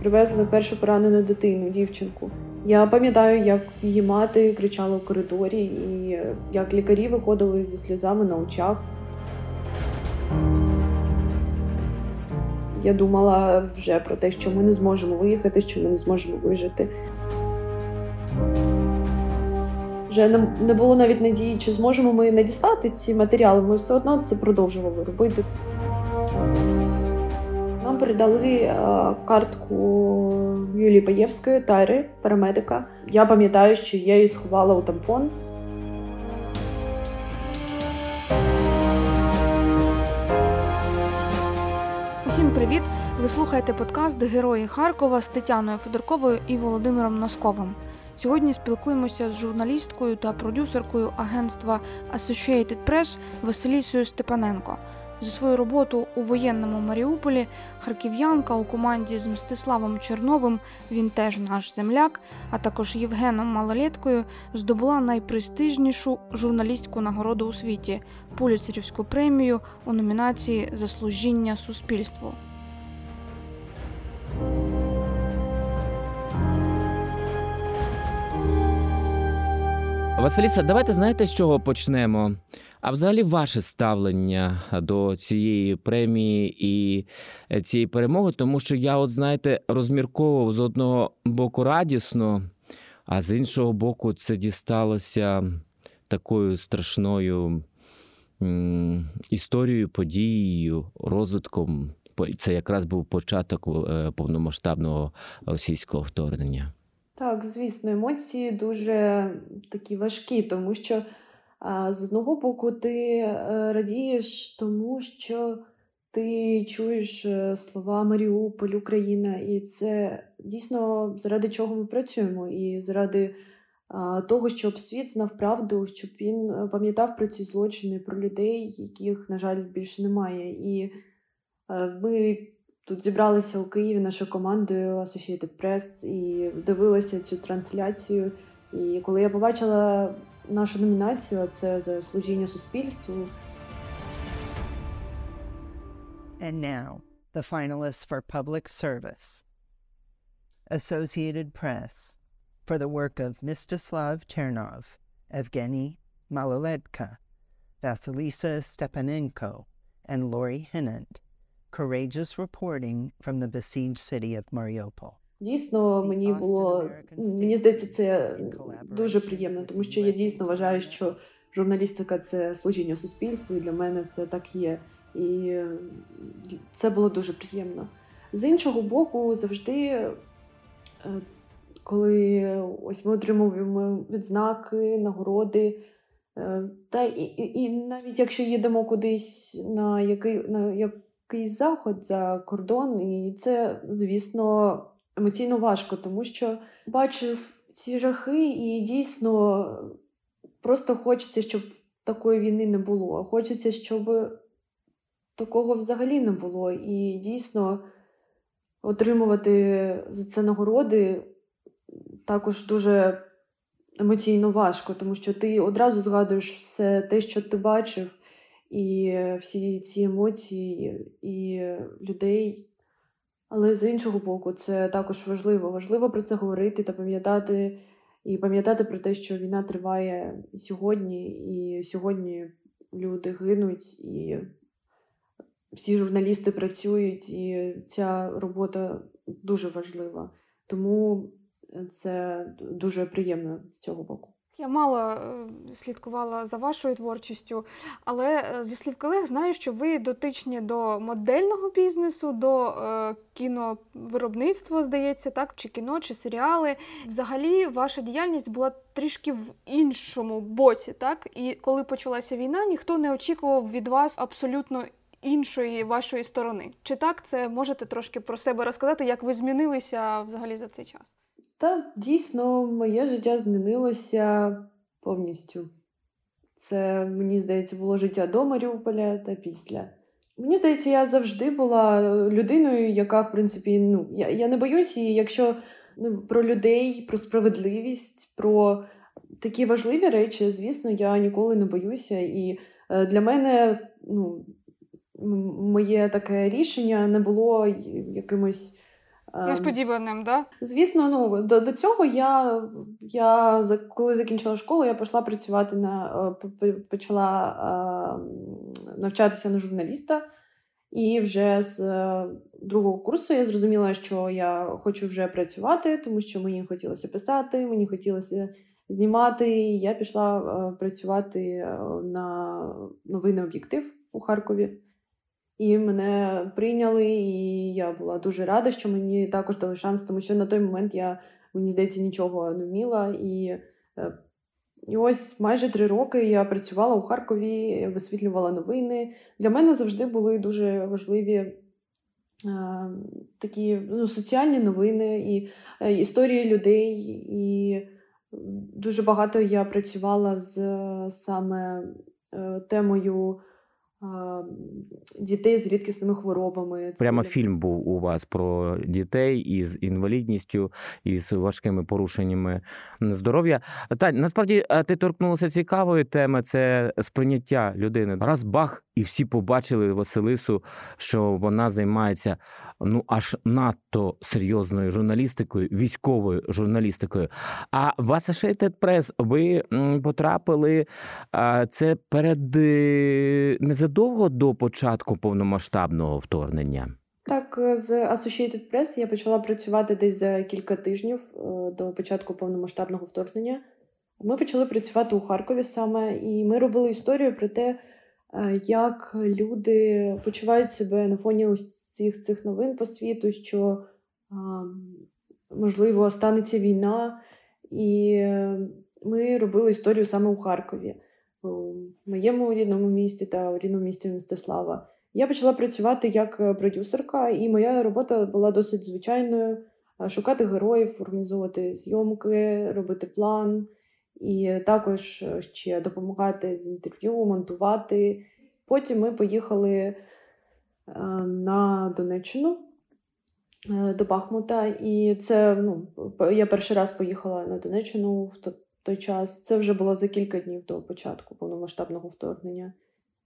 привезли першу поранену дитину, дівчинку. Я пам'ятаю, як її мати кричала в коридорі, і як лікарі виходили зі сльозами на очах. Я думала вже про те, що ми не зможемо виїхати, що ми не зможемо вижити. Вже не було навіть надії, чи зможемо ми надіслати ці матеріали. Ми все одно це продовжували робити. Передали картку Юлії Паєвської, Тайри, парамедика. Я пам'ятаю, що я її сховала у тампон. Усім привіт! Ви слухаєте подкаст Герої Харкова з Тетяною Федорковою і Володимиром Носковим. Сьогодні спілкуємося з журналісткою та продюсеркою агентства Associated Press Василісою Степаненко. За свою роботу у воєнному Маріуполі харків'янка у команді з Мстиславом Черновим, він теж наш земляк, а також Євгеном Малолєткою, здобула найпрестижнішу журналістську нагороду у світі Пуліцерівську премію у номінації Заслужіння суспільству. Василіса, давайте знаєте, з чого почнемо? А взагалі, ваше ставлення до цієї премії і цієї перемоги, тому що я, от знаєте, розмірковував з одного боку радісно, а з іншого боку, це дісталося такою страшною історією, подією, розвитком. Це якраз був початок е, повномасштабного російського вторгнення. Так, звісно, емоції дуже такі важкі, тому що з одного боку ти е, радієш тому, що ти чуєш е, слова Маріуполь, Україна, і це дійсно заради чого ми працюємо, і заради того, щоб світ знав правду, щоб він е, пам'ятав про ці злочини, про людей, яких, на жаль, більше немає. І ми тут зібралися у Києві нашою командою Associated Press і дивилися цю трансляцію. І коли я побачила нашу номінацію, це за служіння суспільству. And now, the finalists for public service. Associated Press for the work of Mstislav Chernov, Evgeny Maloletka, Vasilisa Stepanenko, and Lori Hinnant courageous reporting from the besieged city of Mariupol. Дійсно, мені було мені здається, це дуже приємно, тому що я дійсно вважаю, що журналістика це служіння суспільству, і для мене це так є. І це було дуже приємно. З іншого боку, завжди, е, коли ось ми отримуємо відзнаки, нагороди, е, та і, і, і навіть якщо їдемо кудись на який на якийсь заход за кордон, і це, звісно, емоційно важко, тому що бачив ці жахи, і дійсно просто хочеться, щоб такої війни не було. Хочеться, щоб такого взагалі не було. І дійсно отримувати за це нагороди також дуже емоційно важко, тому що ти одразу згадуєш все те, що ти бачив і всі ці емоції і людей. Але з іншого боку, це також важливо. Важливо про це говорити та пам'ятати, і пам'ятати про те, що війна триває сьогодні, і сьогодні люди гинуть, і всі журналісти працюють, і ця робота дуже важлива. Тому це дуже приємно з цього боку. Я мало е, слідкувала за вашою творчістю, але е, зі слів колег знаю, що ви дотичні до модельного бізнесу, до е, кіновиробництва, здається, так, чи кіно, чи серіали. Взагалі, ваша діяльність була трішки в іншому боці, так? І коли почалася війна, ніхто не очікував від вас абсолютно. Іншої вашої сторони. Чи так це можете трошки про себе розказати, як ви змінилися взагалі за цей час? Та дійсно моє життя змінилося повністю. Це, мені здається, було життя до Маріуполя та після. Мені здається, я завжди була людиною, яка, в принципі, ну, я я не боюсь, і якщо ну, про людей, про справедливість, про такі важливі речі, звісно, я ніколи не боюся. І е, для мене ну, моє таке рішення не було якимось Несподіваним, да? Звісно, ну до до цього я я коли закінчила школу, я пішла працювати на почала навчатися на журналіста, і вже з е, другого курсу я зрозуміла, що я хочу вже працювати, тому що мені хотілося писати, мені хотілося знімати. І Я пішла е, працювати е, на новинний об'єктив у Харкові. І мене прийняли, і я була дуже рада, що мені також дали шанс, тому що на той момент я, мені здається, нічого не вміла. І е, і ось майже три роки я працювала у Харкові, висвітлювала новини. Для мене завжди були дуже важливі е, такі ну, соціальні новини і е, історії людей. І дуже багато я працювала з саме темою дітей з рідкісними хворобами. Прямо фільм був у вас про дітей із інвалідністю, із важкими порушеннями здоров'я. Та насправді ти торкнулася цікавої теми. Це сприйняття людини. Раз бах, і всі побачили Василису, що вона займається ну аж надто серйозною журналістикою, військовою журналістикою. А в Associated Press ви потрапили це перед е, незадовго до початку повномасштабного вторгнення. Так, з Associated Press я почала працювати десь за кілька тижнів е, до початку повномасштабного вторгнення. Ми почали працювати у Харкові саме, і ми робили історію про те, е, як люди почувають себе на фоні всіх цих новин по світу, що, можливо, станеться війна. І ми робили історію саме у Харкові, у моєму рідному місті та у рідному місті Мстислава. Я почала працювати як продюсерка, і моя робота була досить звичайною: шукати героїв, організовувати зйомки, робити план, і також ще допомагати з інтерв'ю, монтувати. Потім ми поїхали Е, на Донеччину е, до Бахмута. І це ну, я перший раз поїхала на Донеччину в той час. Це вже було за кілька днів до початку повномасштабного вторгнення.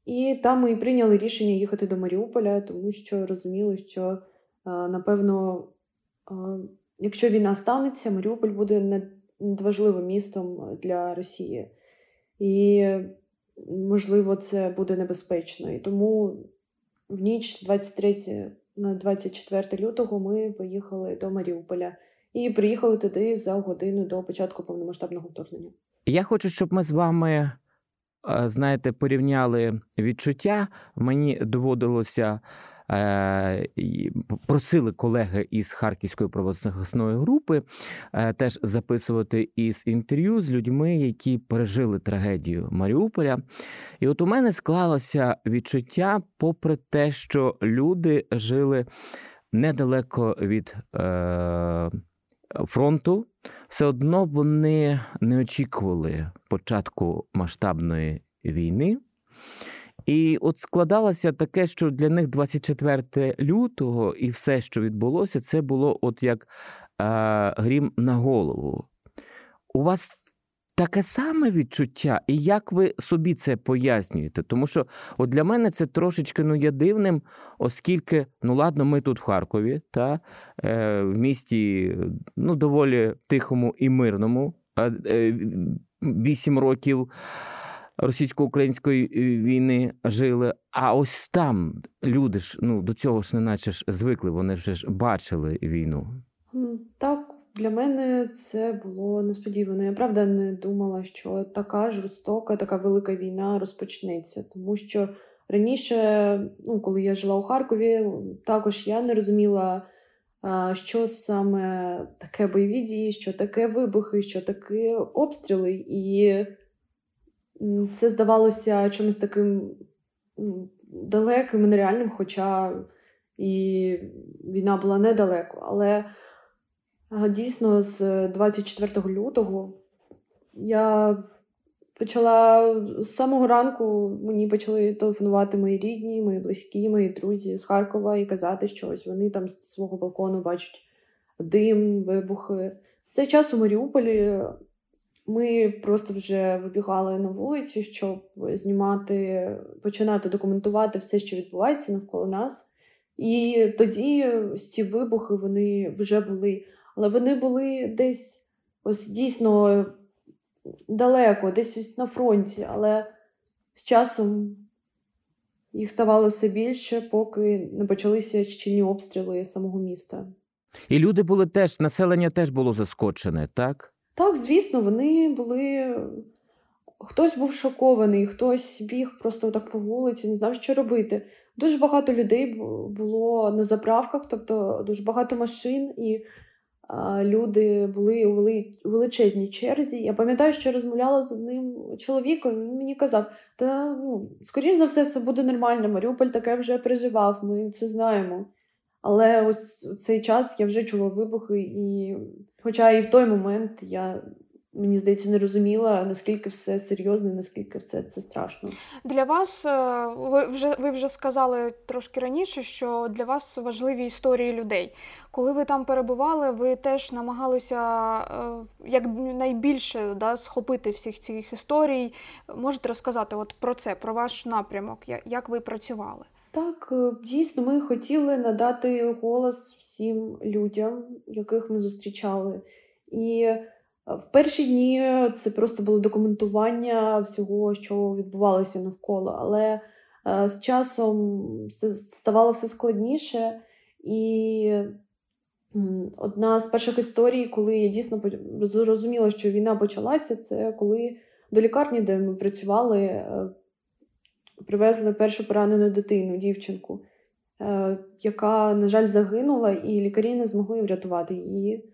І там ми прийняли рішення їхати до Маріуполя, тому що розуміли, що е, напевно, якщо війна станеться, Маріуполь буде надважливим містом для Росії. І, можливо, це буде небезпечно. І тому в ніч 23 на 24 лютого ми поїхали до Маріуполя і приїхали туди за годину до початку повномасштабного вторгнення. Я хочу, щоб ми з вами. Знаєте, порівняли відчуття. Мені доводилося Е, просили колеги із Харківської правозахисної групи е, теж записувати із інтерв'ю з людьми, які пережили трагедію Маріуполя. І от у мене склалося відчуття, попри те, що люди жили недалеко від е, фронту, все одно вони не очікували початку масштабної війни. І от складалося таке, що для них 24 лютого і все, що відбулося, це було от як е, грім на голову. У вас таке саме відчуття, і як ви собі це пояснюєте? Тому що от для мене це трошечки ну, є дивним, оскільки, ну ладно, ми тут в Харкові, та, е, в місті ну, доволі тихому і мирному, е, 8 років російсько-української е, війни жили. А ось там люди ж ну до цього ж не наче ж звикли, вони вже ж бачили війну. Так, для мене це було несподівано. Я правда не думала, що така жорстока, така велика війна розпочнеться, тому що раніше, ну коли я жила у Харкові, також я не розуміла. Що саме таке бойові дії, що таке вибухи, що таке обстріли, і це здавалося чимось таким далеким і нереальним, хоча і війна була недалеко. Але дійсно з 24 лютого я почала з самого ранку мені почали телефонувати мої рідні, мої близькі, мої друзі з Харкова і казати, що ось вони там з свого балкону бачать дим, вибухи. В цей час у Маріуполі ми просто вже вибігали на вулицю, щоб знімати, починати документувати все, що відбувається навколо нас. І тоді ці вибухи вони вже були. Але вони були десь ось дійсно далеко, десь ось на фронті. Але з часом їх ставало все більше, поки не почалися щільні обстріли самого міста. І люди були теж, населення теж було заскочене, так? Так, звісно, вони були. Хтось був шокований, хтось біг просто так по вулиці, не знав, що робити. Дуже багато людей було на заправках, тобто дуже багато машин, і люди були у величезній черзі. Я пам'ятаю, що розмовляла з одним чоловіком, він мені казав, та ну, скоріш за все, все буде нормально. Маріуполь таке вже переживав, ми це знаємо. Але ось у цей час я вже чула вибухи, і хоча і в той момент я мені здається, не розуміла, наскільки все серйозно, наскільки все це страшно. Для вас е, ви вже ви вже сказали трошки раніше, що для вас важливі історії людей. Коли ви там перебували, ви теж намагалися е, як найбільше да, схопити всіх цих історій. Можете розказати от про це, про ваш напрямок, як ви працювали? Так, е, дійсно, ми хотіли надати голос всім людям, яких ми зустрічали. І в перші дні це просто було документування всього, що відбувалося навколо, але е, з часом ставало все складніше. І одна з перших історій, коли я дійсно зрозуміла, що війна почалася, це коли до лікарні, де ми працювали, е, привезли першу поранену дитину, дівчинку, е, яка, на жаль, загинула, і лікарі не змогли врятувати її.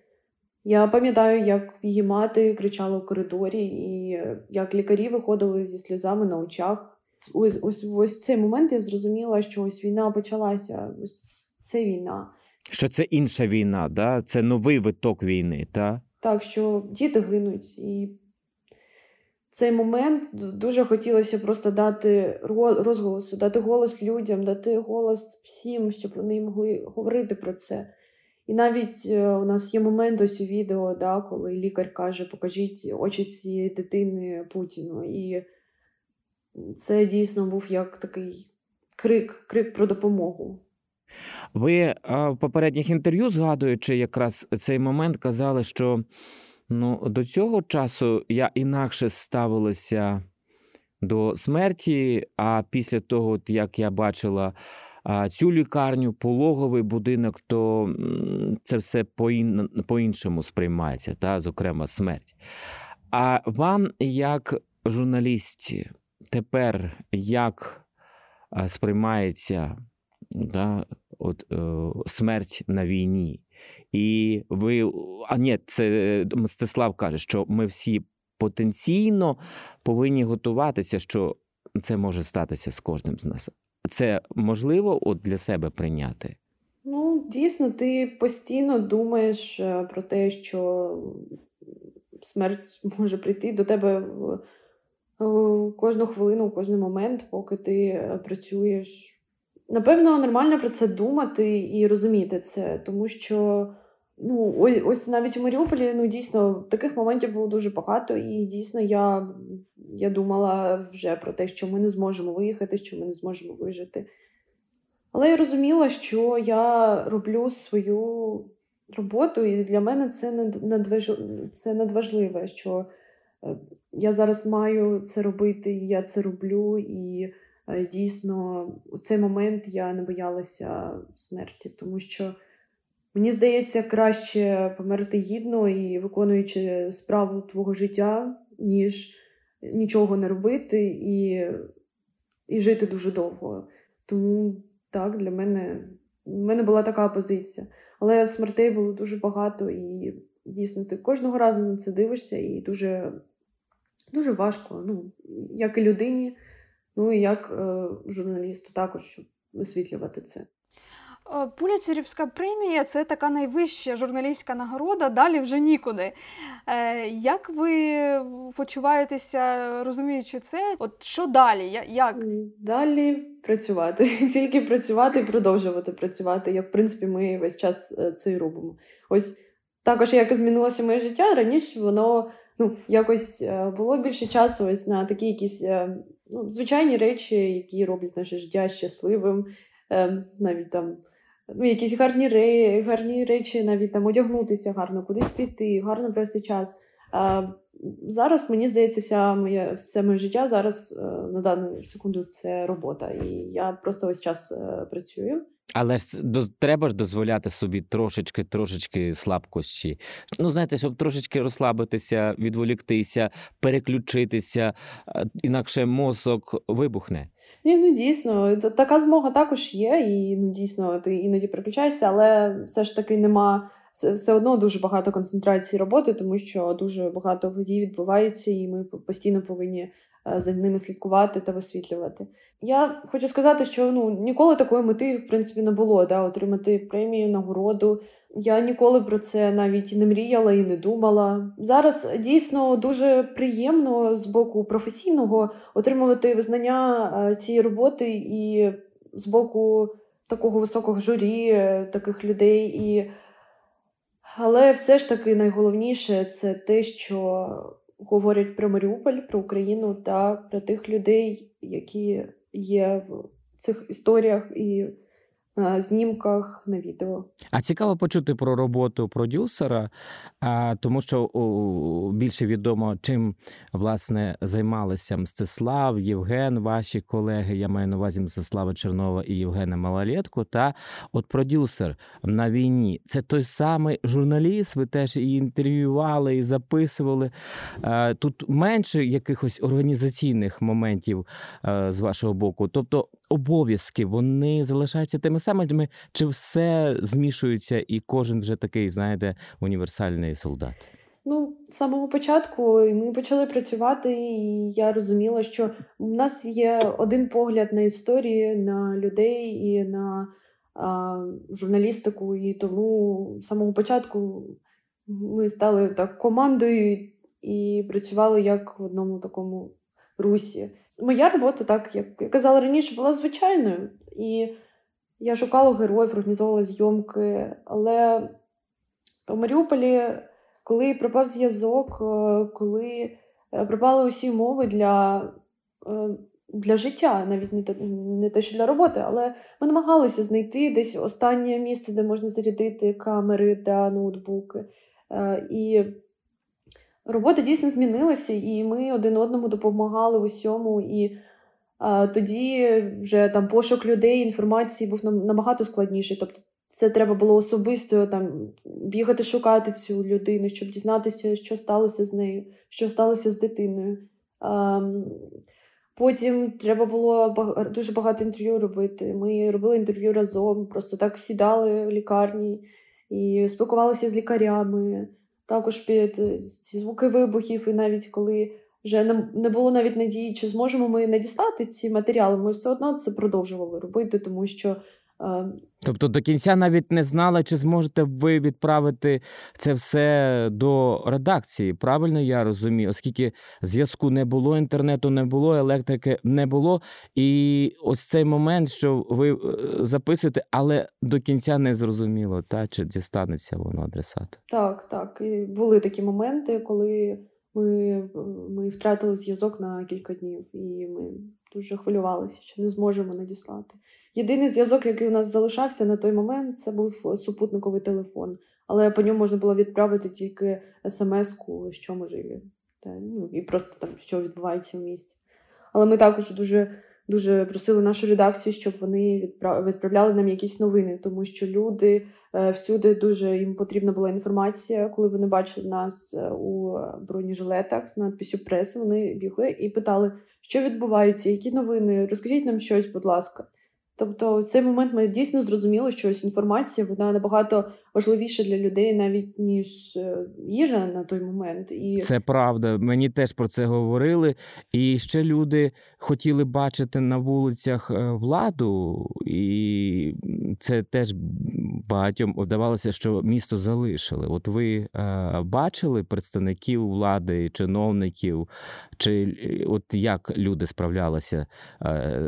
Я пам'ятаю, як її мати кричала у коридорі, і як лікарі виходили зі сльозами на очах. Ось ось ось цей момент я зрозуміла, що ось війна почалася. Ось це війна. Що це інша війна, да? це новий виток війни, та? так що діти гинуть. І цей момент дуже хотілося просто дати розголосу, дати голос людям, дати голос всім, щоб вони могли говорити про це. І навіть е, у нас є момент ось у відео, да, коли лікар каже, покажіть очі цієї дитини Путіну. І це дійсно був як такий крик, крик про допомогу. Ви в попередніх інтерв'ю, згадуючи якраз цей момент, казали, що ну, до цього часу я інакше ставилася до смерті, а після того, як я бачила цю лікарню, пологовий будинок, то це все по-іншому сприймається, та, зокрема, смерть. А вам, як журналісті, тепер як сприймається да, от, е, смерть на війні? І ви, а ні, це Мстислав каже, що ми всі потенційно повинні готуватися, що це може статися з кожним з нас. Це можливо от для себе прийняти? Ну, дійсно, ти постійно думаєш е, про те, що смерть може прийти до тебе кожну хвилину, в кожний момент, поки ти е, працюєш. Напевно, нормально про це думати і розуміти це, тому що ну, ось ось навіть у Маріуполі ну, дійсно таких моментів було дуже багато, і дійсно я я думала вже про те, що ми не зможемо виїхати, що ми не зможемо вижити. Але я розуміла, що я роблю свою роботу, і для мене це надваж... це надважливе, що е, я зараз маю це робити, і я це роблю, і е, дійсно у цей момент я не боялася смерті, тому що. Мені здається, краще померти гідно і виконуючи справу твого життя, ніж нічого не робити і і жити дуже довго. Тому так, для мене в мене була така позиція. Але смертей було дуже багато, і дійсно ти кожного разу на це дивишся, і дуже дуже важко. Ну, Як і людині, ну і як е, журналісту також щоб висвітлювати це. Е, Пуляцерівська премія це така найвища журналістська нагорода, далі вже нікуди. Е, як ви почуваєтеся, розуміючи це? От що далі? Як? Далі працювати. Тільки працювати і продовжувати працювати. Як в принципі ми весь час е, це і робимо. Ось також як змінилося моє життя, раніше воно ну, якось було більше часу ось на такі якісь ну, звичайні речі, які роблять наше життя щасливим. Навіть там ну, якісь гарні ре... гарні речі, навіть там одягнутися гарно, кудись піти, гарно провести час. А Зараз мені здається, вся моє все моє життя зараз е, на дану секунду це робота, і я просто весь час е, працюю. Але ж треба ж дозволяти собі трошечки, трошечки слабкості. Ну, знаєте, щоб трошечки розслабитися, відволіктися, переключитися, інакше мозок вибухне. Ні, ну дійсно, така змога також є, і ну дійсно ти іноді переключаєшся, але все ж таки нема все, одно дуже багато концентрації роботи, тому що дуже багато подій відбувається, і ми постійно повинні за ними слідкувати та висвітлювати. Я хочу сказати, що ну ніколи такої мети в принципі не було да, отримати премію, нагороду. Я ніколи про це навіть не мріяла і не думала. Зараз дійсно дуже приємно з боку професійного отримувати визнання е, цієї роботи і з боку такого високого журі, е, таких людей. І... Але все ж таки найголовніше це те, що говорять про Маріуполь, про Україну та про тих людей, які є в цих історіях і знімках на відео. А цікаво почути про роботу продюсера, тому що більше відомо, чим власне займалися Мстислав, Євген, ваші колеги. Я маю на увазі Мстислава Чернова і Євгена Малолетко. Та от продюсер на війні це той самий журналіст. Ви теж і інтерв'ювали, і записували. Тут менше якихось організаційних моментів з вашого боку. Тобто обов'язки вони залишаються тими самими, чи все змішується, і кожен вже такий, знаєте, універсальний солдат? Ну, з самого початку ми почали працювати, і я розуміла, що в нас є один погляд на історії, на людей і на а, журналістику. І тому з самого початку ми стали так командою і працювали як в одному такому русі. Моя робота, так, як я казала раніше, була звичайною. І я шукала героїв, організовувала зйомки. Але в Маріуполі, коли пропав зв'язок, е, коли е, пропали усі умови для е, для життя, навіть не те, не те, що для роботи, але ми намагалися знайти десь останнє місце, де можна зарядити камери та ноутбуки. І робота дійсно змінилася, і ми один одному допомагали усьому. І а, тоді вже там пошук людей, інформації був набагато складніший. Тобто, це треба було особисто там бігати, шукати цю людину, щоб дізнатися, що сталося з нею, що сталося з дитиною. А, Потім треба було дуже багато інтерв'ю робити. Ми робили інтерв'ю разом, просто так сідали в лікарні і спілкувалися з лікарями також під ці звуки вибухів, і навіть коли вже не було навіть надії, чи зможемо ми надіслати ці матеріали, ми все одно це продовжували робити, тому що Тобто до кінця навіть не знали, чи зможете ви відправити це все до редакції. Правильно я розумію, оскільки зв'язку не було, інтернету не було, електрики не було. І ось цей момент, що ви е, записуєте, але до кінця не зрозуміло, та чи дістанеться воно адресата. Так, так. І були такі моменти, коли ми, ми втратили зв'язок на кілька днів, і ми дуже хвилювалися, що не зможемо надіслати. Єдиний зв'язок, який у нас залишався на той момент, це був супутниковий телефон. Але по ньому можна було відправити тільки смс-ку, що може та, ну, і просто там що відбувається в місті. Але ми також дуже дуже просили нашу редакцію, щоб вони відправляли нам якісь новини, тому що люди е, всюди дуже їм потрібна була інформація. Коли вони бачили нас е, у бронежилетах з надписю преси, вони бігли і питали, що відбувається, які новини, розкажіть нам щось, будь ласка. Тобто, в цей момент ми дійсно зрозуміли, що ось інформація вона набагато важливіша для людей, навіть ніж е, їжа на той момент. І це правда. Мені теж про це говорили. І ще люди хотіли бачити на вулицях е, владу, і це теж багатьом здавалося, що місто залишили. От ви е, бачили представників влади, чиновників, чи от як люди справлялися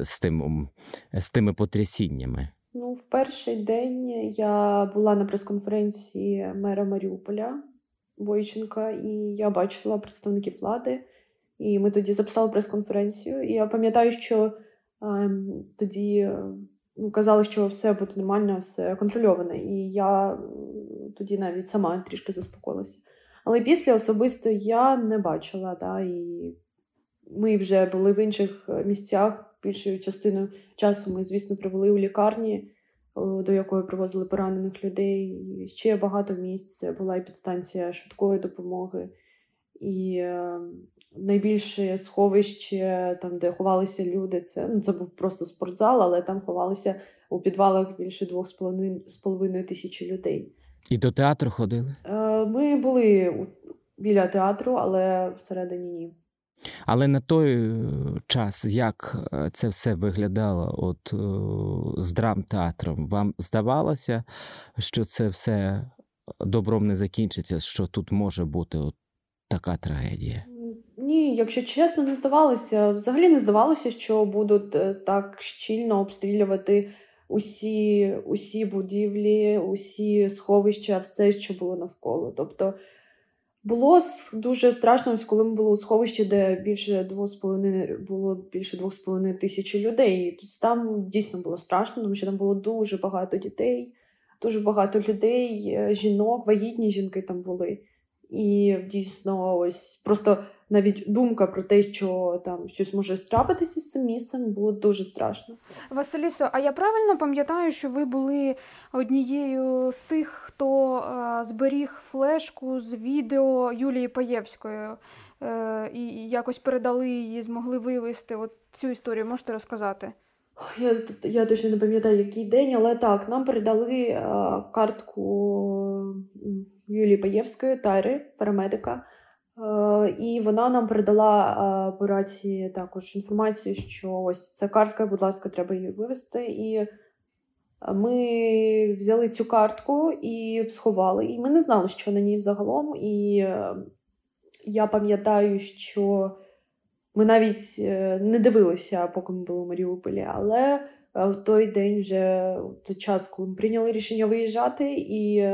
з тим з тими потрясіннями? Ну, в перший день я була на прес-конференції мера Маріуполя Бойченка, і я бачила представників влади. І ми тоді записали прес-конференцію. І я пам'ятаю, що е, тоді ну, казали, що все буде нормально, все контрольоване. І я тоді навіть сама трішки заспокоїлася. Але після особисто я не бачила, да, і ми вже були в інших е, місцях. Більшою частиною часу ми, звісно, прибули у лікарні, до якої привозили поранених людей. І ще багато місць була і підстанція швидкої допомоги. І е, найбільше сховище, там, де ховалися люди, це ну, це був просто спортзал, але там ховалися у підвалах більше двох з половиною тисячі людей. І до театру ходили? Е, ми були біля театру, але всередині ні. Але на той е, час, як е, це все виглядало от з драмтеатром, вам здавалося, що це все добром не закінчиться, що тут може бути от така трагедія? Ні, якщо чесно, не здавалося. Взагалі не здавалося, що будуть е, так щільно обстрілювати усі усі будівлі, усі сховища, все, що було навколо. Тобто було дуже страшно, ось коли ми були у сховищі, де більше двох з половиною було більше двох з половиною тисячі людей. Тобто там дійсно було страшно, тому що там було дуже багато дітей, дуже багато людей, е, жінок, вагітні жінки там були. І дійсно, ось просто навіть думка про те, що там щось може трапитися з цим місцем, було дуже страшно. Василісо, а я правильно пам'ятаю, що ви були однією з тих, хто е, зберіг флешку з відео Юлії Паєвської е, і якось передали її, змогли вивести. От цю історію можете розказати? Я я точно не пам'ятаю, який день, але так, нам передали е, картку Юлії Паєвської, Тайри, парамедика. Е, і вона нам передала по рації також інформацію, що ось ця картка, будь ласка, треба її вивезти. І ми взяли цю картку і сховали. І ми не знали, що на ній взагалом. І е, я пам'ятаю, що ми навіть е, не дивилися, поки ми були у Маріуполі. Але в той день вже в той час, коли ми прийняли рішення виїжджати, і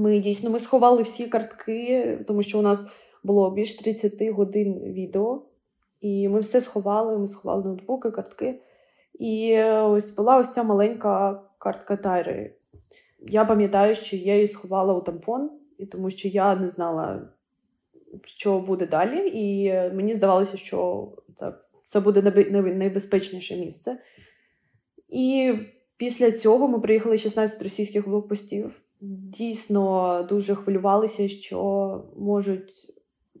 ми дійсно ми сховали всі картки, тому що у нас було більш 30 годин відео, і ми все сховали. Ми сховали ноутбуки, картки. І ось була ось ця маленька картка Тайри. Я пам'ятаю, що я її сховала у тампон, тому що я не знала, що буде далі. І мені здавалося, що це буде найбезпечніше місце. І після цього ми приїхали 16 російських блокпостів дійсно дуже хвилювалися, що можуть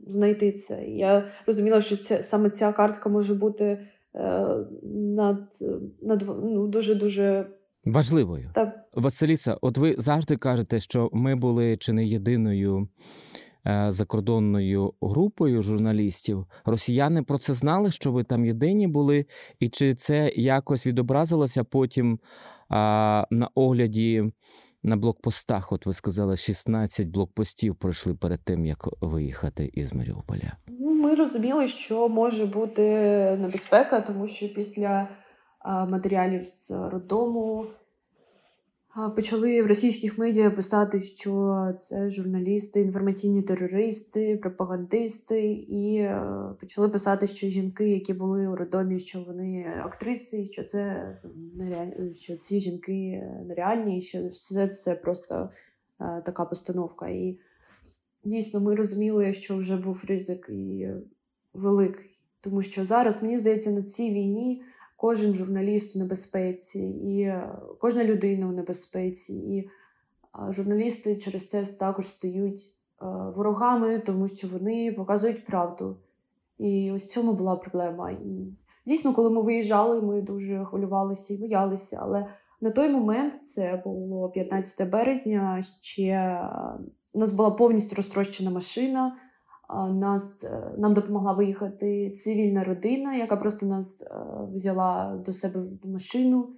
знайти це. Я розуміла, що це саме ця картка може бути е, над над ну, дуже дуже важливою. Так. Василіса, от ви завжди кажете, що ми були чи не єдиною. Е, закордонною групою журналістів росіяни про це знали, що ви там єдині були, і чи це якось відобразилося потім а, на огляді на блокпостах, от ви сказали, 16 блокпостів пройшли перед тим, як виїхати із Маріуполя. Ну, ми розуміли, що може бути небезпека, тому що після матеріалів з роддому почали в російських медіа писати, що це журналісти, інформаційні терористи, пропагандисти, і е, почали писати, що жінки, які були у роддомі, що вони актриси, що це що ці жінки нереальні, і що все це просто е, така постановка. І дійсно ми розуміли, що вже був ризик і великий, тому що зараз мені здається на цій війні кожен журналіст у небезпеці, і е, кожна людина у небезпеці. І журналісти через це також стають е, ворогами, тому що вони показують правду. І ось в цьому була проблема. І дійсно, коли ми виїжджали, ми дуже хвилювалися і боялися. Але на той момент це було 15 березня. Ще е, у нас була повністю розтрощена машина нас е, нам допомогла виїхати цивільна родина, яка просто нас е, взяла до себе в машину.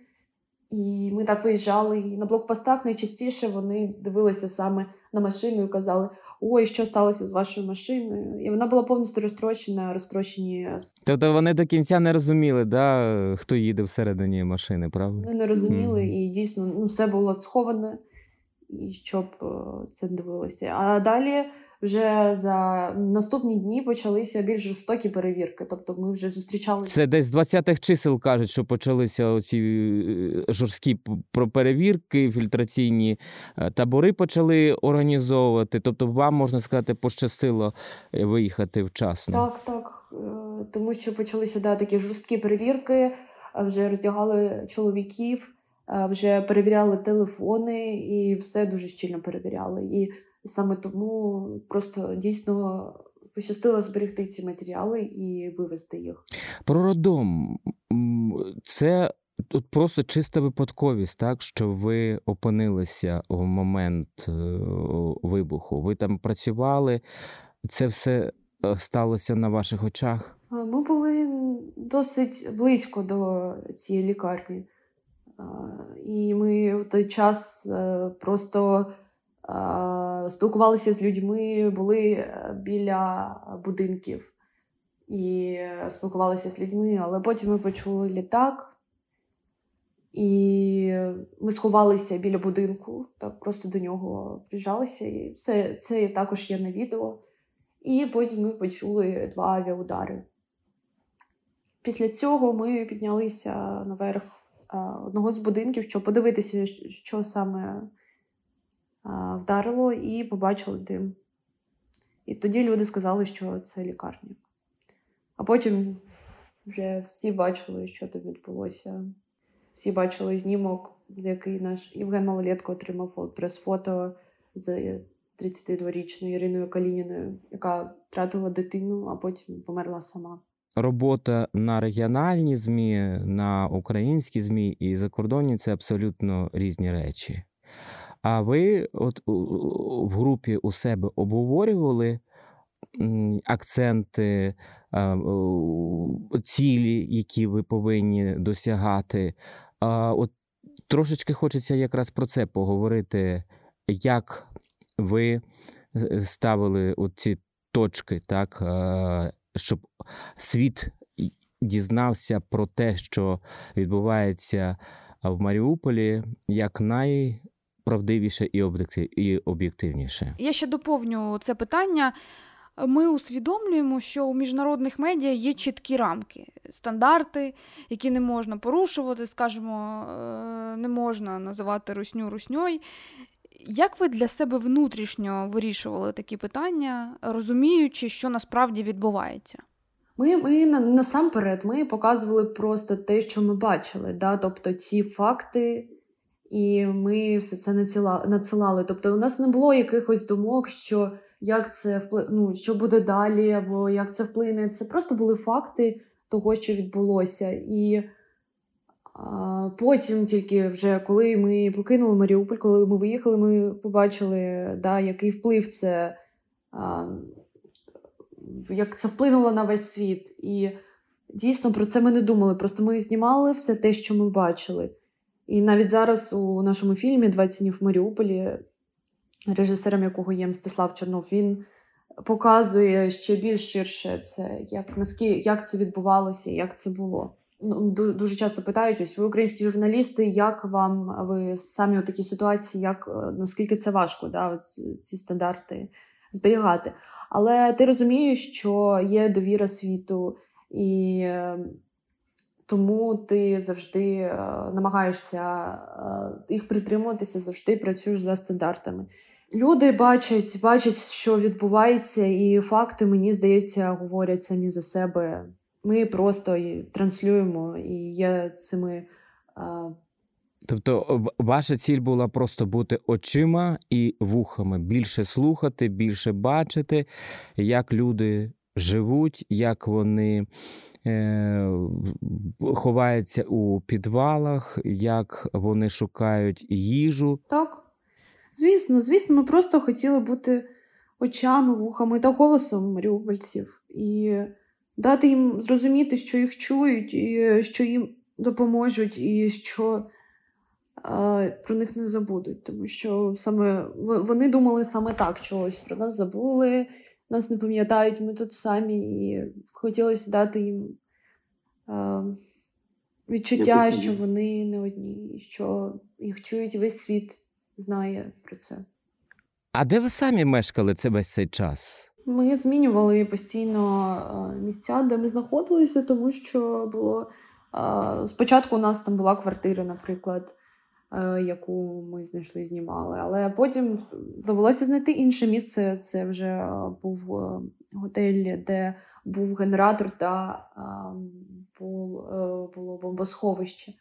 І ми так виїжджали. І на блокпостах найчастіше вони дивилися саме на машину і казали: Ой, що сталося з вашою машиною? І вона була повністю розтрощена, розтрощені. Тобто вони до кінця не розуміли, да, хто їде всередині машини, правда? Вони не розуміли, mm. і дійсно ну, все було сховане, і щоб е, це дивилося. А далі вже за наступні дні почалися більш жорстокі перевірки. Тобто ми вже зустрічали Це десь з 20-х чисел кажуть, що почалися оці е, жорсткі перевірки, фільтраційні е, табори почали організовувати. Тобто, вам можна сказати, пощастило е, виїхати вчасно. Так, так. Тому що почалися да, такі жорсткі перевірки, вже роздягали чоловіків, вже перевіряли телефони і все дуже щільно перевіряли. І саме тому просто дійсно пощастило зберегти ці матеріали і вивезти їх. Про роддом. М, Це тут просто чиста випадковість, так що ви опинилися в момент е, вибуху. Ви там працювали, це все е, сталося на ваших очах. Ми були досить близько до цієї лікарні. І ми в той час е, просто спілкувалися з людьми, були е, біля будинків і е, спілкувалися з людьми, але потім ми почули літак. І ми сховалися біля будинку, так просто до нього прижалися. І все це також є на відео. І потім ми почули два авіаудари. Після цього ми піднялися наверх одного з будинків, щоб подивитися, що саме вдарило, і побачили дим. І тоді люди сказали, що це лікарня. А потім вже всі бачили, що там відбулося. Всі бачили знімок, який наш Євген Малолетко отримав от прес-фото з 32-річною Іриною Калініною, яка втратила дитину, а потім померла сама. Робота на регіональні ЗМІ, на українські ЗМІ і закордонні це абсолютно різні речі. А ви от в групі у себе обговорювали акценти, цілі, які ви повинні досягати. От трошечки хочеться якраз про це поговорити, як ви е, ставили ці точки, так, е, щоб світ дізнався про те, що відбувається в Маріуполі, як найправдивіше об'єктив- і об'єктивніше. Я ще доповню це питання. Ми усвідомлюємо, що у міжнародних медіа є чіткі рамки, стандарти, які не можна порушувати, скажімо, е, не можна називати русню русньою. Як ви для себе внутрішньо вирішували такі питання, розуміючи, що насправді відбувається? Ми, ми насамперед ми показували просто те, що ми бачили, да? тобто ці факти, і ми все це надсила, надсилали. Тобто, у нас не було якихось думок, що як це впли... ну, що буде далі, або як це вплине. Це просто були факти того, що відбулося. І а, потім, тільки вже коли ми покинули Маріуполь, коли ми виїхали, ми побачили, да, який вплив це. А, як це вплинуло на весь світ. І дійсно про це ми не думали. Просто ми знімали все те, що ми бачили. І навіть зараз у нашому фільмі «20 днів в Маріуполі, режисером якого є Мстислав Чернов, він показує ще більш ширше це, як, наскільки, як це відбувалося, як це було. Ну, дуже, дуже часто питають, ось ви українські журналісти, як вам ви самі у такій ситуації, як е, наскільки це важко, да, от ці- ці стандарти зберігати. Але ти розумієш, що є довіра світу, і е, тому ти завжди е, намагаєшся е, їх притримуватися, завжди працюєш за стандартами. Люди бачать, бачать, що відбувається, і факти, мені здається, говорять самі за себе. Ми просто і транслюємо і є цими. е, Тобто, ваша ціль була просто бути очима і вухами, більше слухати, більше бачити, як люди живуть, як вони е, ховаються у підвалах, як вони шукають їжу. Так. Звісно, звісно, ми просто хотіли бути очами, вухами та голосом маріупольців і дати їм зрозуміти, що їх чують, і що їм допоможуть, і що е, про них не забудуть. Тому що саме вони думали саме так, що ось про нас забули, нас не пам'ятають, ми тут самі, і хотілося дати їм е, відчуття, що вони не одні, що їх чують весь світ знає про це. А де ви самі мешкали це весь цей час? Ми змінювали постійно місця, де ми знаходилися, тому що було спочатку у нас там була квартира, наприклад, яку ми знайшли, знімали. Але потім довелося знайти інше місце. Це вже був готель, де був генератор та було бомбосховище.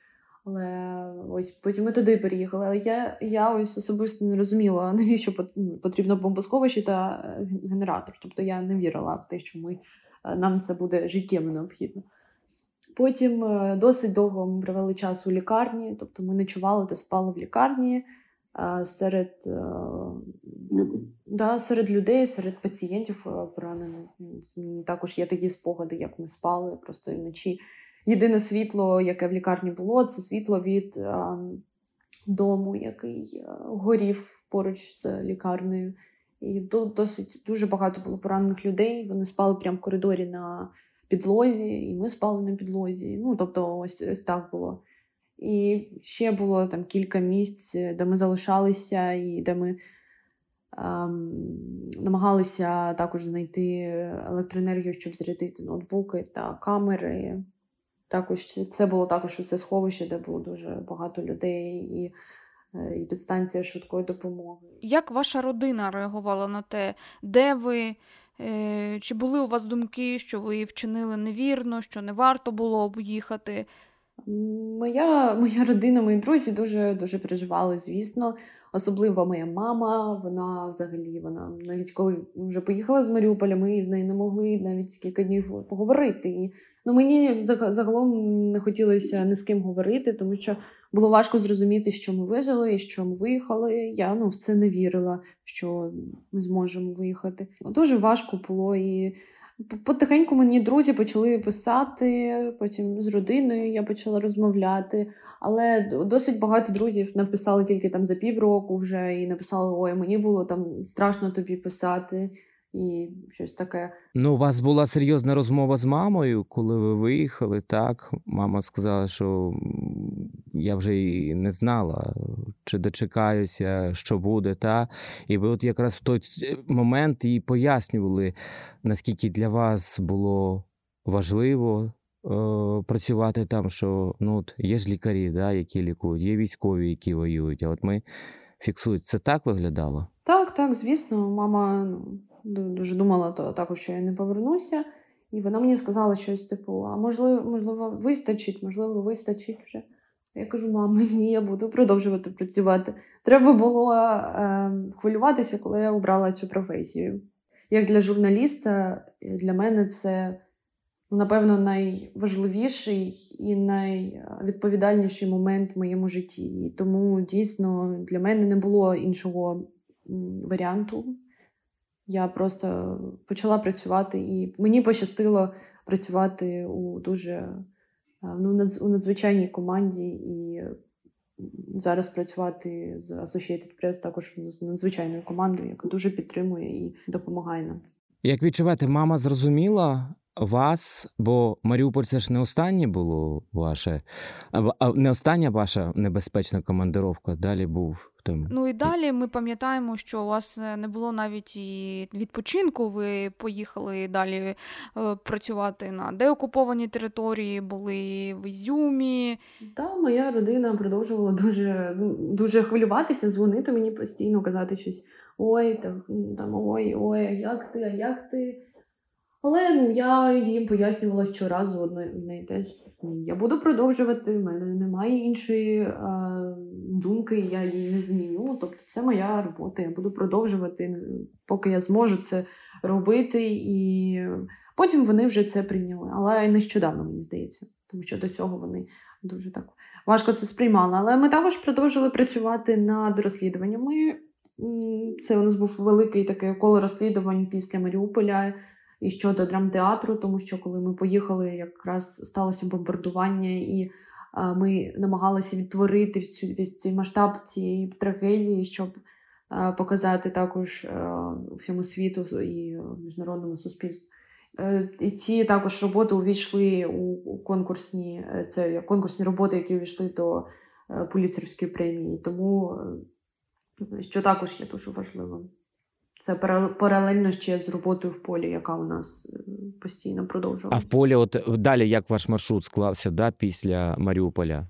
Але ось потім ми туди переїхали. Але я я ось особисто не розуміла, навіщо потрібно бомбосховище та е, генератор. Тобто я не вірила в те, що ми, е, нам це буде життєво необхідно. Потім е, досить довго ми провели час у лікарні, тобто ми ночували та спали в лікарні серед да, серед людей, серед пацієнтів поранених. Також є такі спогади, як ми спали просто вночі. Єдине світло, яке в лікарні було, це світло від а, дому, який горів поруч з лікарнею. І досить дуже багато було поранених людей. Вони спали прямо в коридорі на підлозі, і ми спали на підлозі. Ну, тобто, ось ось так було. І ще було там кілька місць, де ми залишалися, і де ми ем, намагалися також знайти електроенергію, щоб зарядити ноутбуки та камери. Також це було також це сховище, де було дуже багато людей і е, і підстанція швидкої допомоги. Як ваша родина реагувала на те, де ви? Е, чи були у вас думки, що ви вчинили невірно, що не варто було б їхати? Моя моя родина, мої друзі дуже дуже переживали, звісно. Особливо моя мама. Вона взагалі, вона навіть коли вже поїхала з Маріуполя, ми з нею не могли навіть кілька днів поговорити. І Ну, Мені загалом не хотілося ні з ким говорити, тому що було важко зрозуміти, що ми вижили і що ми виїхали. Я ну, в це не вірила, що ми зможемо виїхати. Дуже важко було і потихеньку мені друзі почали писати, потім з родиною я почала розмовляти. Але досить багато друзів написали тільки там за півроку вже і написали: Ой, мені було там страшно тобі писати і щось таке. Ну, у вас була серйозна розмова з мамою, коли ви виїхали, так? Мама сказала, що я вже і не знала, чи дочекаюся, що буде, та? І ви от якраз в той момент і пояснювали, наскільки для вас було важливо. Е, працювати там, що ну от є ж лікарі, да, які лікують, є військові, які воюють. А от ми фіксують. Це так виглядало? Так, так, звісно, мама ну, дуже думала то також, що я не повернуся. І вона мені сказала щось типу: а можливо, можливо, вистачить, можливо, вистачить вже. Я кажу, мама, ні, я буду продовжувати працювати. Треба було е, хвилюватися, коли я обрала цю професію. Як для журналіста, для мене це, ну, напевно, найважливіший і найвідповідальніший момент в моєму житті. І тому дійсно для мене не було іншого варіанту. Я просто почала працювати, і мені пощастило працювати у дуже е, ну, у надзвичайній команді і зараз працювати з Associated Press також з надзвичайною командою, яка дуже підтримує і допомагає нам. Як відчувати, мама зрозуміла вас, бо Маріуполь це ж не останнє було ваше, а не остання ваша небезпечна командировка. Далі був там. Ну і далі ми пам'ятаємо, що у вас не було навіть і відпочинку. Ви поїхали далі е, працювати на деокупованій території, були в Ізюмі. Та моя родина продовжувала дуже дуже хвилюватися, дзвонити мені постійно, казати щось. Ой, там, там ой, ой, а як ти, а як ти? Але ну, я їм пояснювала щоразу одне і те ж. Я буду продовжувати, в мене немає іншої а, думки, я її не зміню. Тобто це моя робота. Я буду продовжувати, поки я зможу це робити. І потім вони вже це прийняли. Але нещодавно, мені здається, тому що до цього вони дуже так важко це сприймали. Але ми також продовжили працювати над розслідуваннями. Це у нас був великий таке коло розслідувань після Маріуполя і щодо драмтеатру, тому що коли ми поїхали, якраз сталося бомбардування, і а, ми намагалися відтворити весь цей масштаб цієї трагедії, щоб а, показати також а, всьому світу і міжнародному суспільству. Е, і ці також роботи увійшли у конкурсні це конкурсні роботи, які увійшли до е, поліцерівської премії. Тому що також є дуже важливим. Це паралельно ще з роботою в полі, яка у нас е, постійно продовжувала. А в полі, от далі як ваш маршрут склався да, після Маріуполя?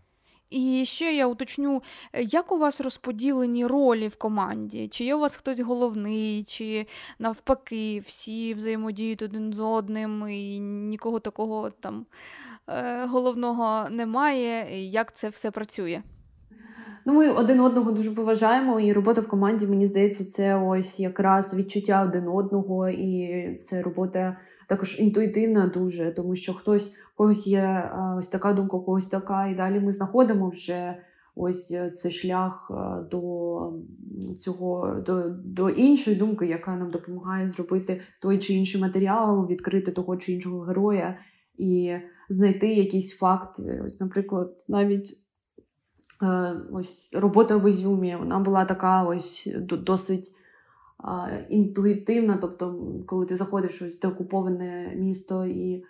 І ще я уточню, е, як у вас розподілені ролі в команді? Чи є у вас хтось головний, чи навпаки, всі взаємодіють один з одним, і нікого такого там е, головного немає? Як це все працює? Ну, Ми один одного дуже поважаємо, і робота в команді, мені здається, це ось якраз відчуття один одного, і це робота також інтуїтивна дуже, тому що хтось когось є ось така думка, когось така, і далі ми знаходимо вже ось е, цей шлях е, до цього, до, до іншої думки, яка нам допомагає зробити той чи інший матеріал, відкрити того чи іншого героя і знайти якийсь факт. Ось, наприклад, навіть. Е, ось робота в Ізюмі, вона була така ось досить інтуїтивна. Тобто, коли ти заходиш ось в окуповане місто, і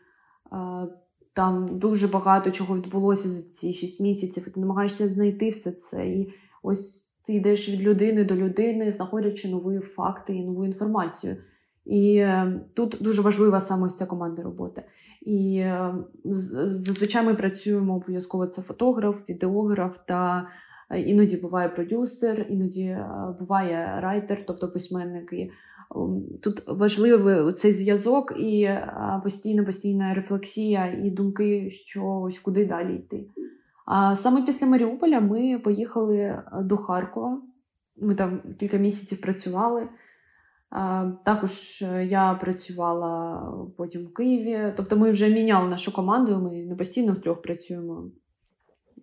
а, там дуже багато чого відбулося за ці шість місяців, і ти намагаєшся знайти все це. І ось ти йдеш від людини до людини, знаходячи нові факти і нову інформацію. І е, тут дуже важлива саме ось ця команда роботи. І е, зазвичай ми працюємо обов'язково це фотограф, відеограф та е, іноді буває продюсер, іноді буває райтер, тобто письменник. І Тут важливий цей зв'язок і постійна постійна рефлексія і думки, що ось куди далі йти. А саме після Маріуполя ми поїхали до Харкова. Ми там кілька місяців працювали. Також е, я працювала потім в Києві. Тобто ми вже міняли нашу команду, ми не постійно втрьох працюємо.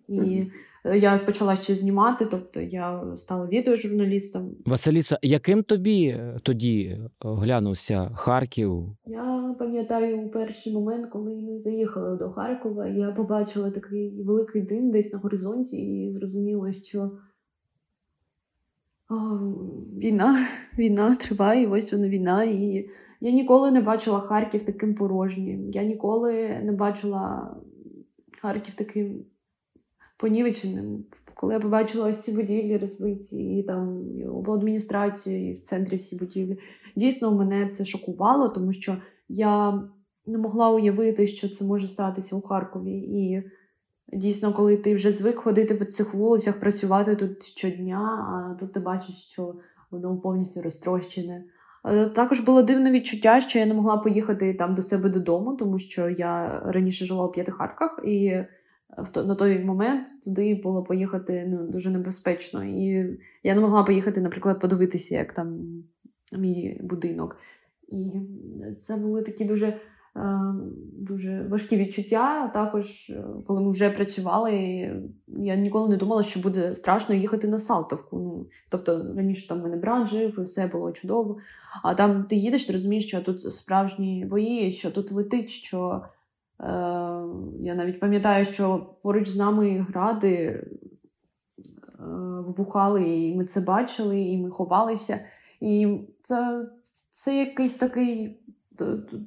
І е, я почала ще знімати, тобто я стала відеожурналістом. Василісо, яким тобі е, тоді глянувся Харків? Я пам'ятаю у перший момент, коли ми заїхали до Харкова, я побачила такий великий дим десь на горизонті, і зрозуміла, що війна, війна триває, ось вона війна. І я ніколи не бачила Харків таким порожнім. Я ніколи не бачила Харків таким понівеченим. Коли я побачила ось ці будівлі розбиті, і там і обладміністрацію, і в центрі всі будівлі, дійсно мене це шокувало, тому що я не могла уявити, що це може статися у Харкові. І Дійсно, коли ти вже звик ходити по цих вулицях, працювати тут щодня, а тут ти бачиш, що воно повністю розтрощене. Також було дивне відчуття, що я не могла поїхати там до себе додому, тому що я раніше жила у п'ятихатках, і на той момент туди було поїхати ну, дуже небезпечно. І я не могла поїхати, наприклад, подивитися, як там мій будинок. І це були такі дуже Е, дуже важкі відчуття. Також, е, коли ми вже працювали, я ніколи не думала, що буде страшно їхати на Салтовку. Ну, Тобто раніше там в мене брат жив, і все було чудово. А там ти їдеш, ти розумієш, що тут справжні бої, що тут летить. що е, Я навіть пам'ятаю, що поруч з нами гради е, вибухали, і ми це бачили, і ми ховалися. І це, це якийсь такий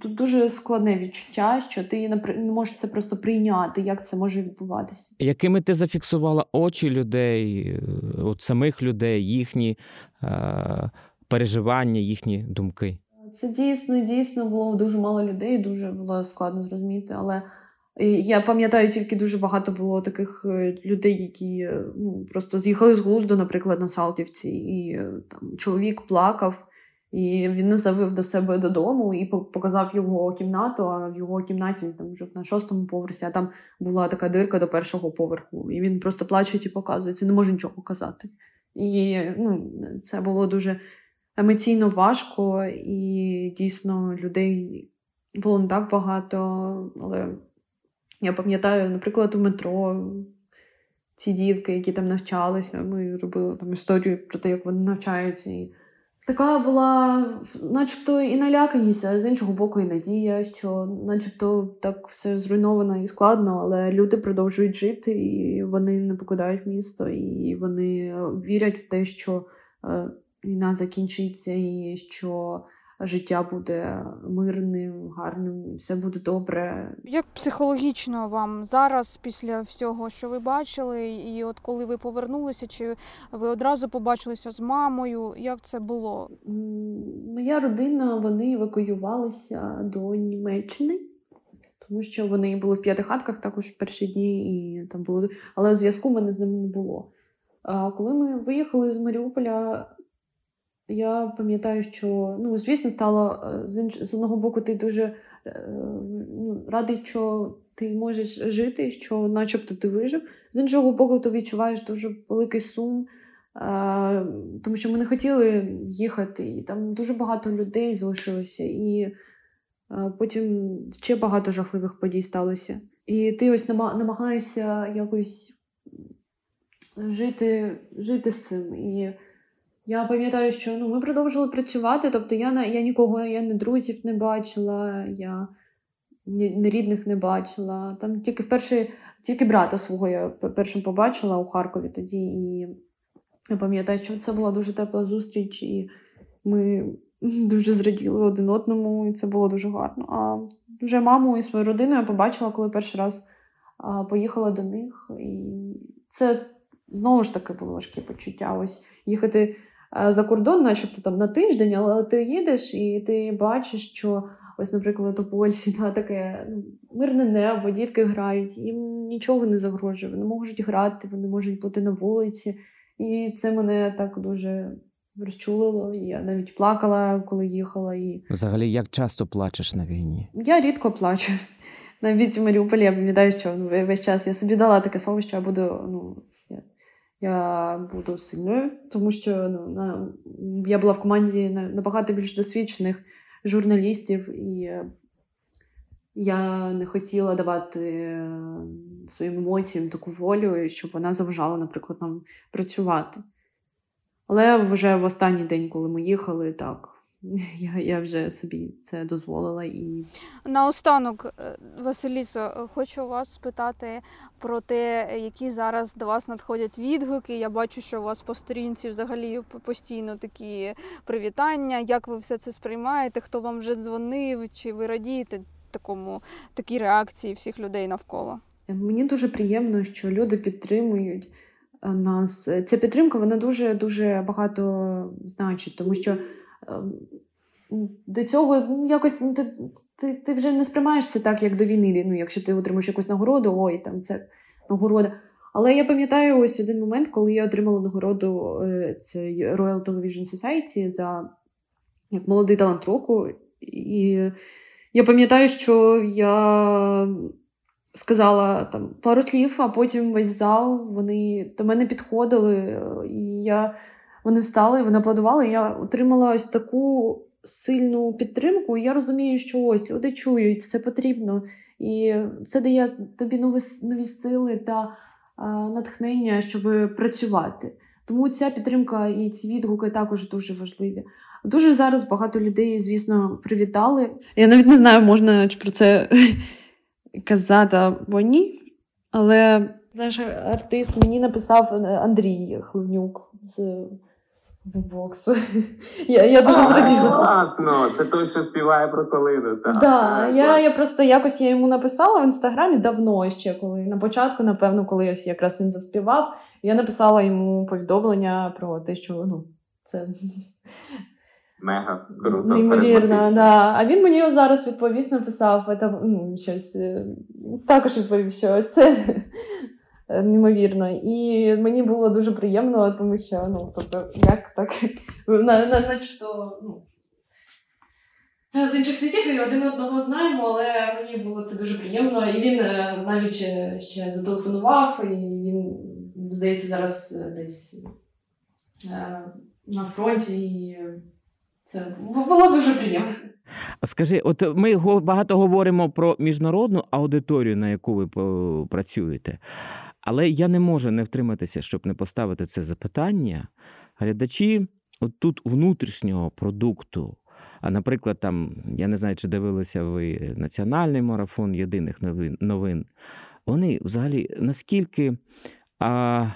дуже складне відчуття, що ти не можеш це просто прийняти, як це може відбуватися. Якими ти зафіксувала очі людей, е, от самих людей, їхні е, переживання, їхні думки? Це дійсно, дійсно було дуже мало людей, дуже було складно зрозуміти, але. Я пам'ятаю, тільки дуже багато було таких е, людей, які е, ну, просто з'їхали з глузду, наприклад, на Салтівці, і там чоловік плакав. І він не завив до себе додому і показав його кімнату. А в його кімнаті він там жив на шостому поверсі, а там була така дирка до першого поверху. І він просто плаче і показує, це не може нічого показати. І ну, це було дуже емоційно важко, і дійсно людей було не так багато. Але я пам'ятаю, наприклад, у метро ці дітки, які там навчалися, ми робили там історію про те, як вони навчаються. Така була, начебто, і наляканість, а з іншого боку, і надія, що, начебто, так все зруйновано і складно, але люди продовжують жити, і вони не покидають місто, і вони вірять в те, що е, війна закінчиться, і що життя буде мирним, гарним, все буде добре. Як психологічно вам зараз, після всього, що ви бачили, і от коли ви повернулися, чи ви одразу побачилися з мамою? Як це було? Моя родина вони евакуювалися до Німеччини. Тому що вони були в п'ятихатках також перші дні, і там було але зв'язку в мене з ними не було. А коли ми виїхали з Маріуполя, я пам'ятаю, що ну, звісно, стало е, з одного боку, ти дуже е, ну, радий, що ти можеш жити, що начебто ти вижив. З іншого боку, ти відчуваєш дуже великий сум, а, тому що ми не хотіли їхати, і там дуже багато людей залишилося, і потім ще багато жахливих подій сталося. І ти ось намагаєшся якось жити, жити з цим. І я пам'ятаю, що ну, ми продовжили працювати, тобто я я нікого, я не друзів не бачила, я ні, рідних не бачила. Там тільки вперше, тільки брата свого я першим побачила у Харкові тоді. І я пам'ятаю, що це була дуже тепла зустріч, і ми дуже зраділи один одному, і це було дуже гарно. А вже маму і свою родину я побачила, коли перший раз поїхала до них. І це знову ж таки було важке почуття. Ось їхати за кордон, начебто там на тиждень, але ти їдеш і ти бачиш, що ось, наприклад, у Польщі да, таке ну, мирне небо, дітки грають, їм нічого не загрожує, вони можуть грати, вони можуть бути на вулиці. І це мене так дуже розчулило. Я навіть плакала, коли їхала. І... Взагалі, як часто плачеш на війні? Я рідко плачу. Навіть в Маріуполі я пам'ятаю, що весь час я собі дала таке слово, що я буду ну, я буду сильною, тому що ну, на, я була в команді набагато більш досвідчених журналістів, і я не хотіла давати е, своїм емоціям таку волю, щоб вона заважала, наприклад, нам працювати. Але вже в останній день, коли ми їхали, так, я я вже собі це дозволила. і... Наостанок, е, Василісо, е, хочу вас спитати про те, які зараз до вас надходять відгуки. Я бачу, що у вас по сторінці взагалі постійно такі привітання. Як ви все це сприймаєте? Хто вам вже дзвонив? Чи ви радієте такому такій реакції всіх людей навколо? Мені дуже приємно, що люди підтримують е, нас. Ця підтримка вона дуже дуже багато значить, тому що. Ем, до цього ну, якось ну, ти, ти ти, вже не сприймаєш це так, як до війни. Ну, Якщо ти отримаєш якусь нагороду, ой, там це нагорода. Але я пам'ятаю ось один момент, коли я отримала нагороду е, це Royal Television Society за як молодий талант року. І я пам'ятаю, що я сказала там пару слів, а потім весь зал вони до мене підходили, і я вони встали, вони аплодували. Я отримала ось таку сильну підтримку. І я розумію, що ось люди чують, це потрібно. І це дає тобі нові нові сили та а, натхнення, щоб працювати. Тому ця підтримка і ці відгуки також дуже важливі. Дуже зараз багато людей, звісно, привітали. Я навіть не знаю, можна про це казати або ні. Але знаєш, артист мені написав Андрій Хливнюк з боксу. Я я дуже зраділа. Класно! Це той, що співає про колиду. Так, да, я я просто якось я йому написала в інстаграмі давно ще, коли на початку, напевно, коли ось якраз він заспівав, я написала йому повідомлення про те, що ну, це. Мега круто. Неймовірно, да. А він мені зараз відповів, написав це, ну, щось. Е, також відповів, що ось це Е, неймовірно. І мені було дуже приємно, тому що ну, тобто, як так на, на, начебто, ну. З інших світів і один одного знаємо, але мені було це дуже приємно. І він е, навіть ще зателефонував, і він, здається, зараз е, десь на фронті. І це було дуже приємно. Скажи, от ми багато говоримо про міжнародну аудиторію, на яку ви працюєте. Але я не можу не втриматися, щоб не поставити це запитання. Глядачі от тут внутрішнього продукту. А, наприклад, там, я не знаю, чи дивилися ви національний марафон єдиних новин. Вони взагалі наскільки а,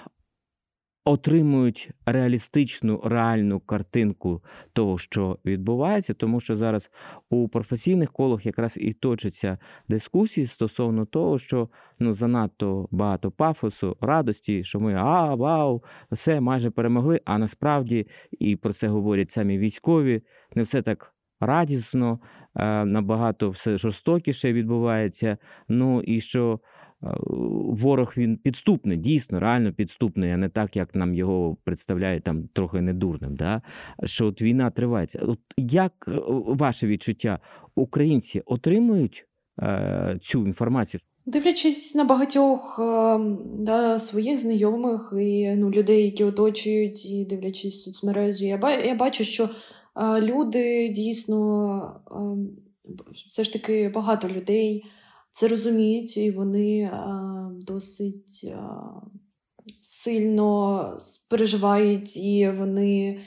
отримують реалістичну реальну картинку того, що відбувається, тому що зараз у професійних колах якраз і точаться дискусії стосовно того, що ну занадто багато пафосу, радості, що ми а, вау, все майже перемогли. А насправді і про це говорять самі військові, не все так радісно, е, набагато все жорстокіше відбувається. Ну і що ворог він підступний, дійсно, реально підступний, а не так, як нам його представляють там трохи недурним. Да? Що от війна тривається. От як е, ваше відчуття? Українці отримують е, цю інформацію? Дивлячись на багатьох е, да, своїх знайомих і ну, людей, які оточують, і дивлячись соцмережі, я, я бачу, що е, люди дійсно е, все ж таки багато людей це розуміють, і вони е, досить е, сильно переживають, і вони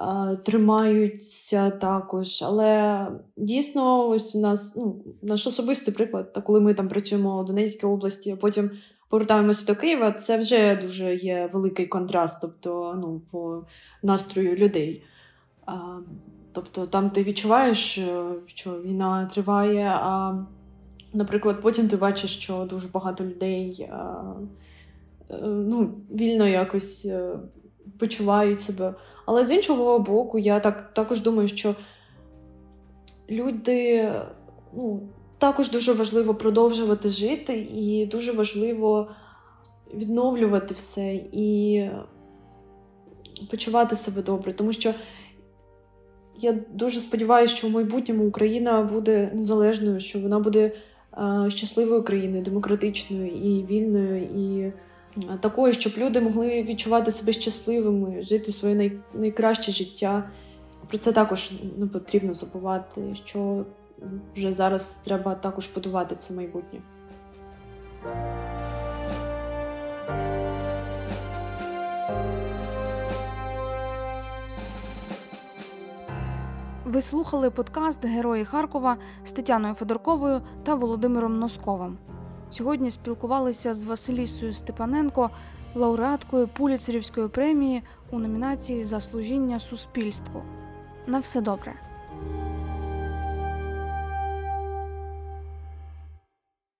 е, тримаються також. Але дійсно, ось у нас ну, наш особистий приклад, та коли ми там працюємо у Донецькій області, а потім повертаємося до Києва, це вже дуже є великий контраст, тобто ну, по настрою людей. А, тобто там ти відчуваєш, що війна триває, а, наприклад, потім ти бачиш, що дуже багато людей е, ну, вільно якось е, почувають себе. Але з іншого боку, я так, також думаю, що люди ну, також дуже важливо продовжувати жити, і дуже важливо відновлювати все і почувати себе добре. Тому що я дуже сподіваюся, що в майбутньому Україна буде незалежною, що вона буде е, щасливою країною, демократичною і вільною, і е, такою, щоб люди могли відчувати себе щасливими, жити своє най, найкраще життя. Про це також не потрібно забувати, що вже зараз треба також будувати це майбутнє. Ви слухали подкаст Герої Харкова з Тетяною Федорковою та Володимиром Носковим. Сьогодні спілкувалися з Василісою Степаненко, лауреаткою Пуліцерівської премії у номінації за служіння суспільству. На все добре.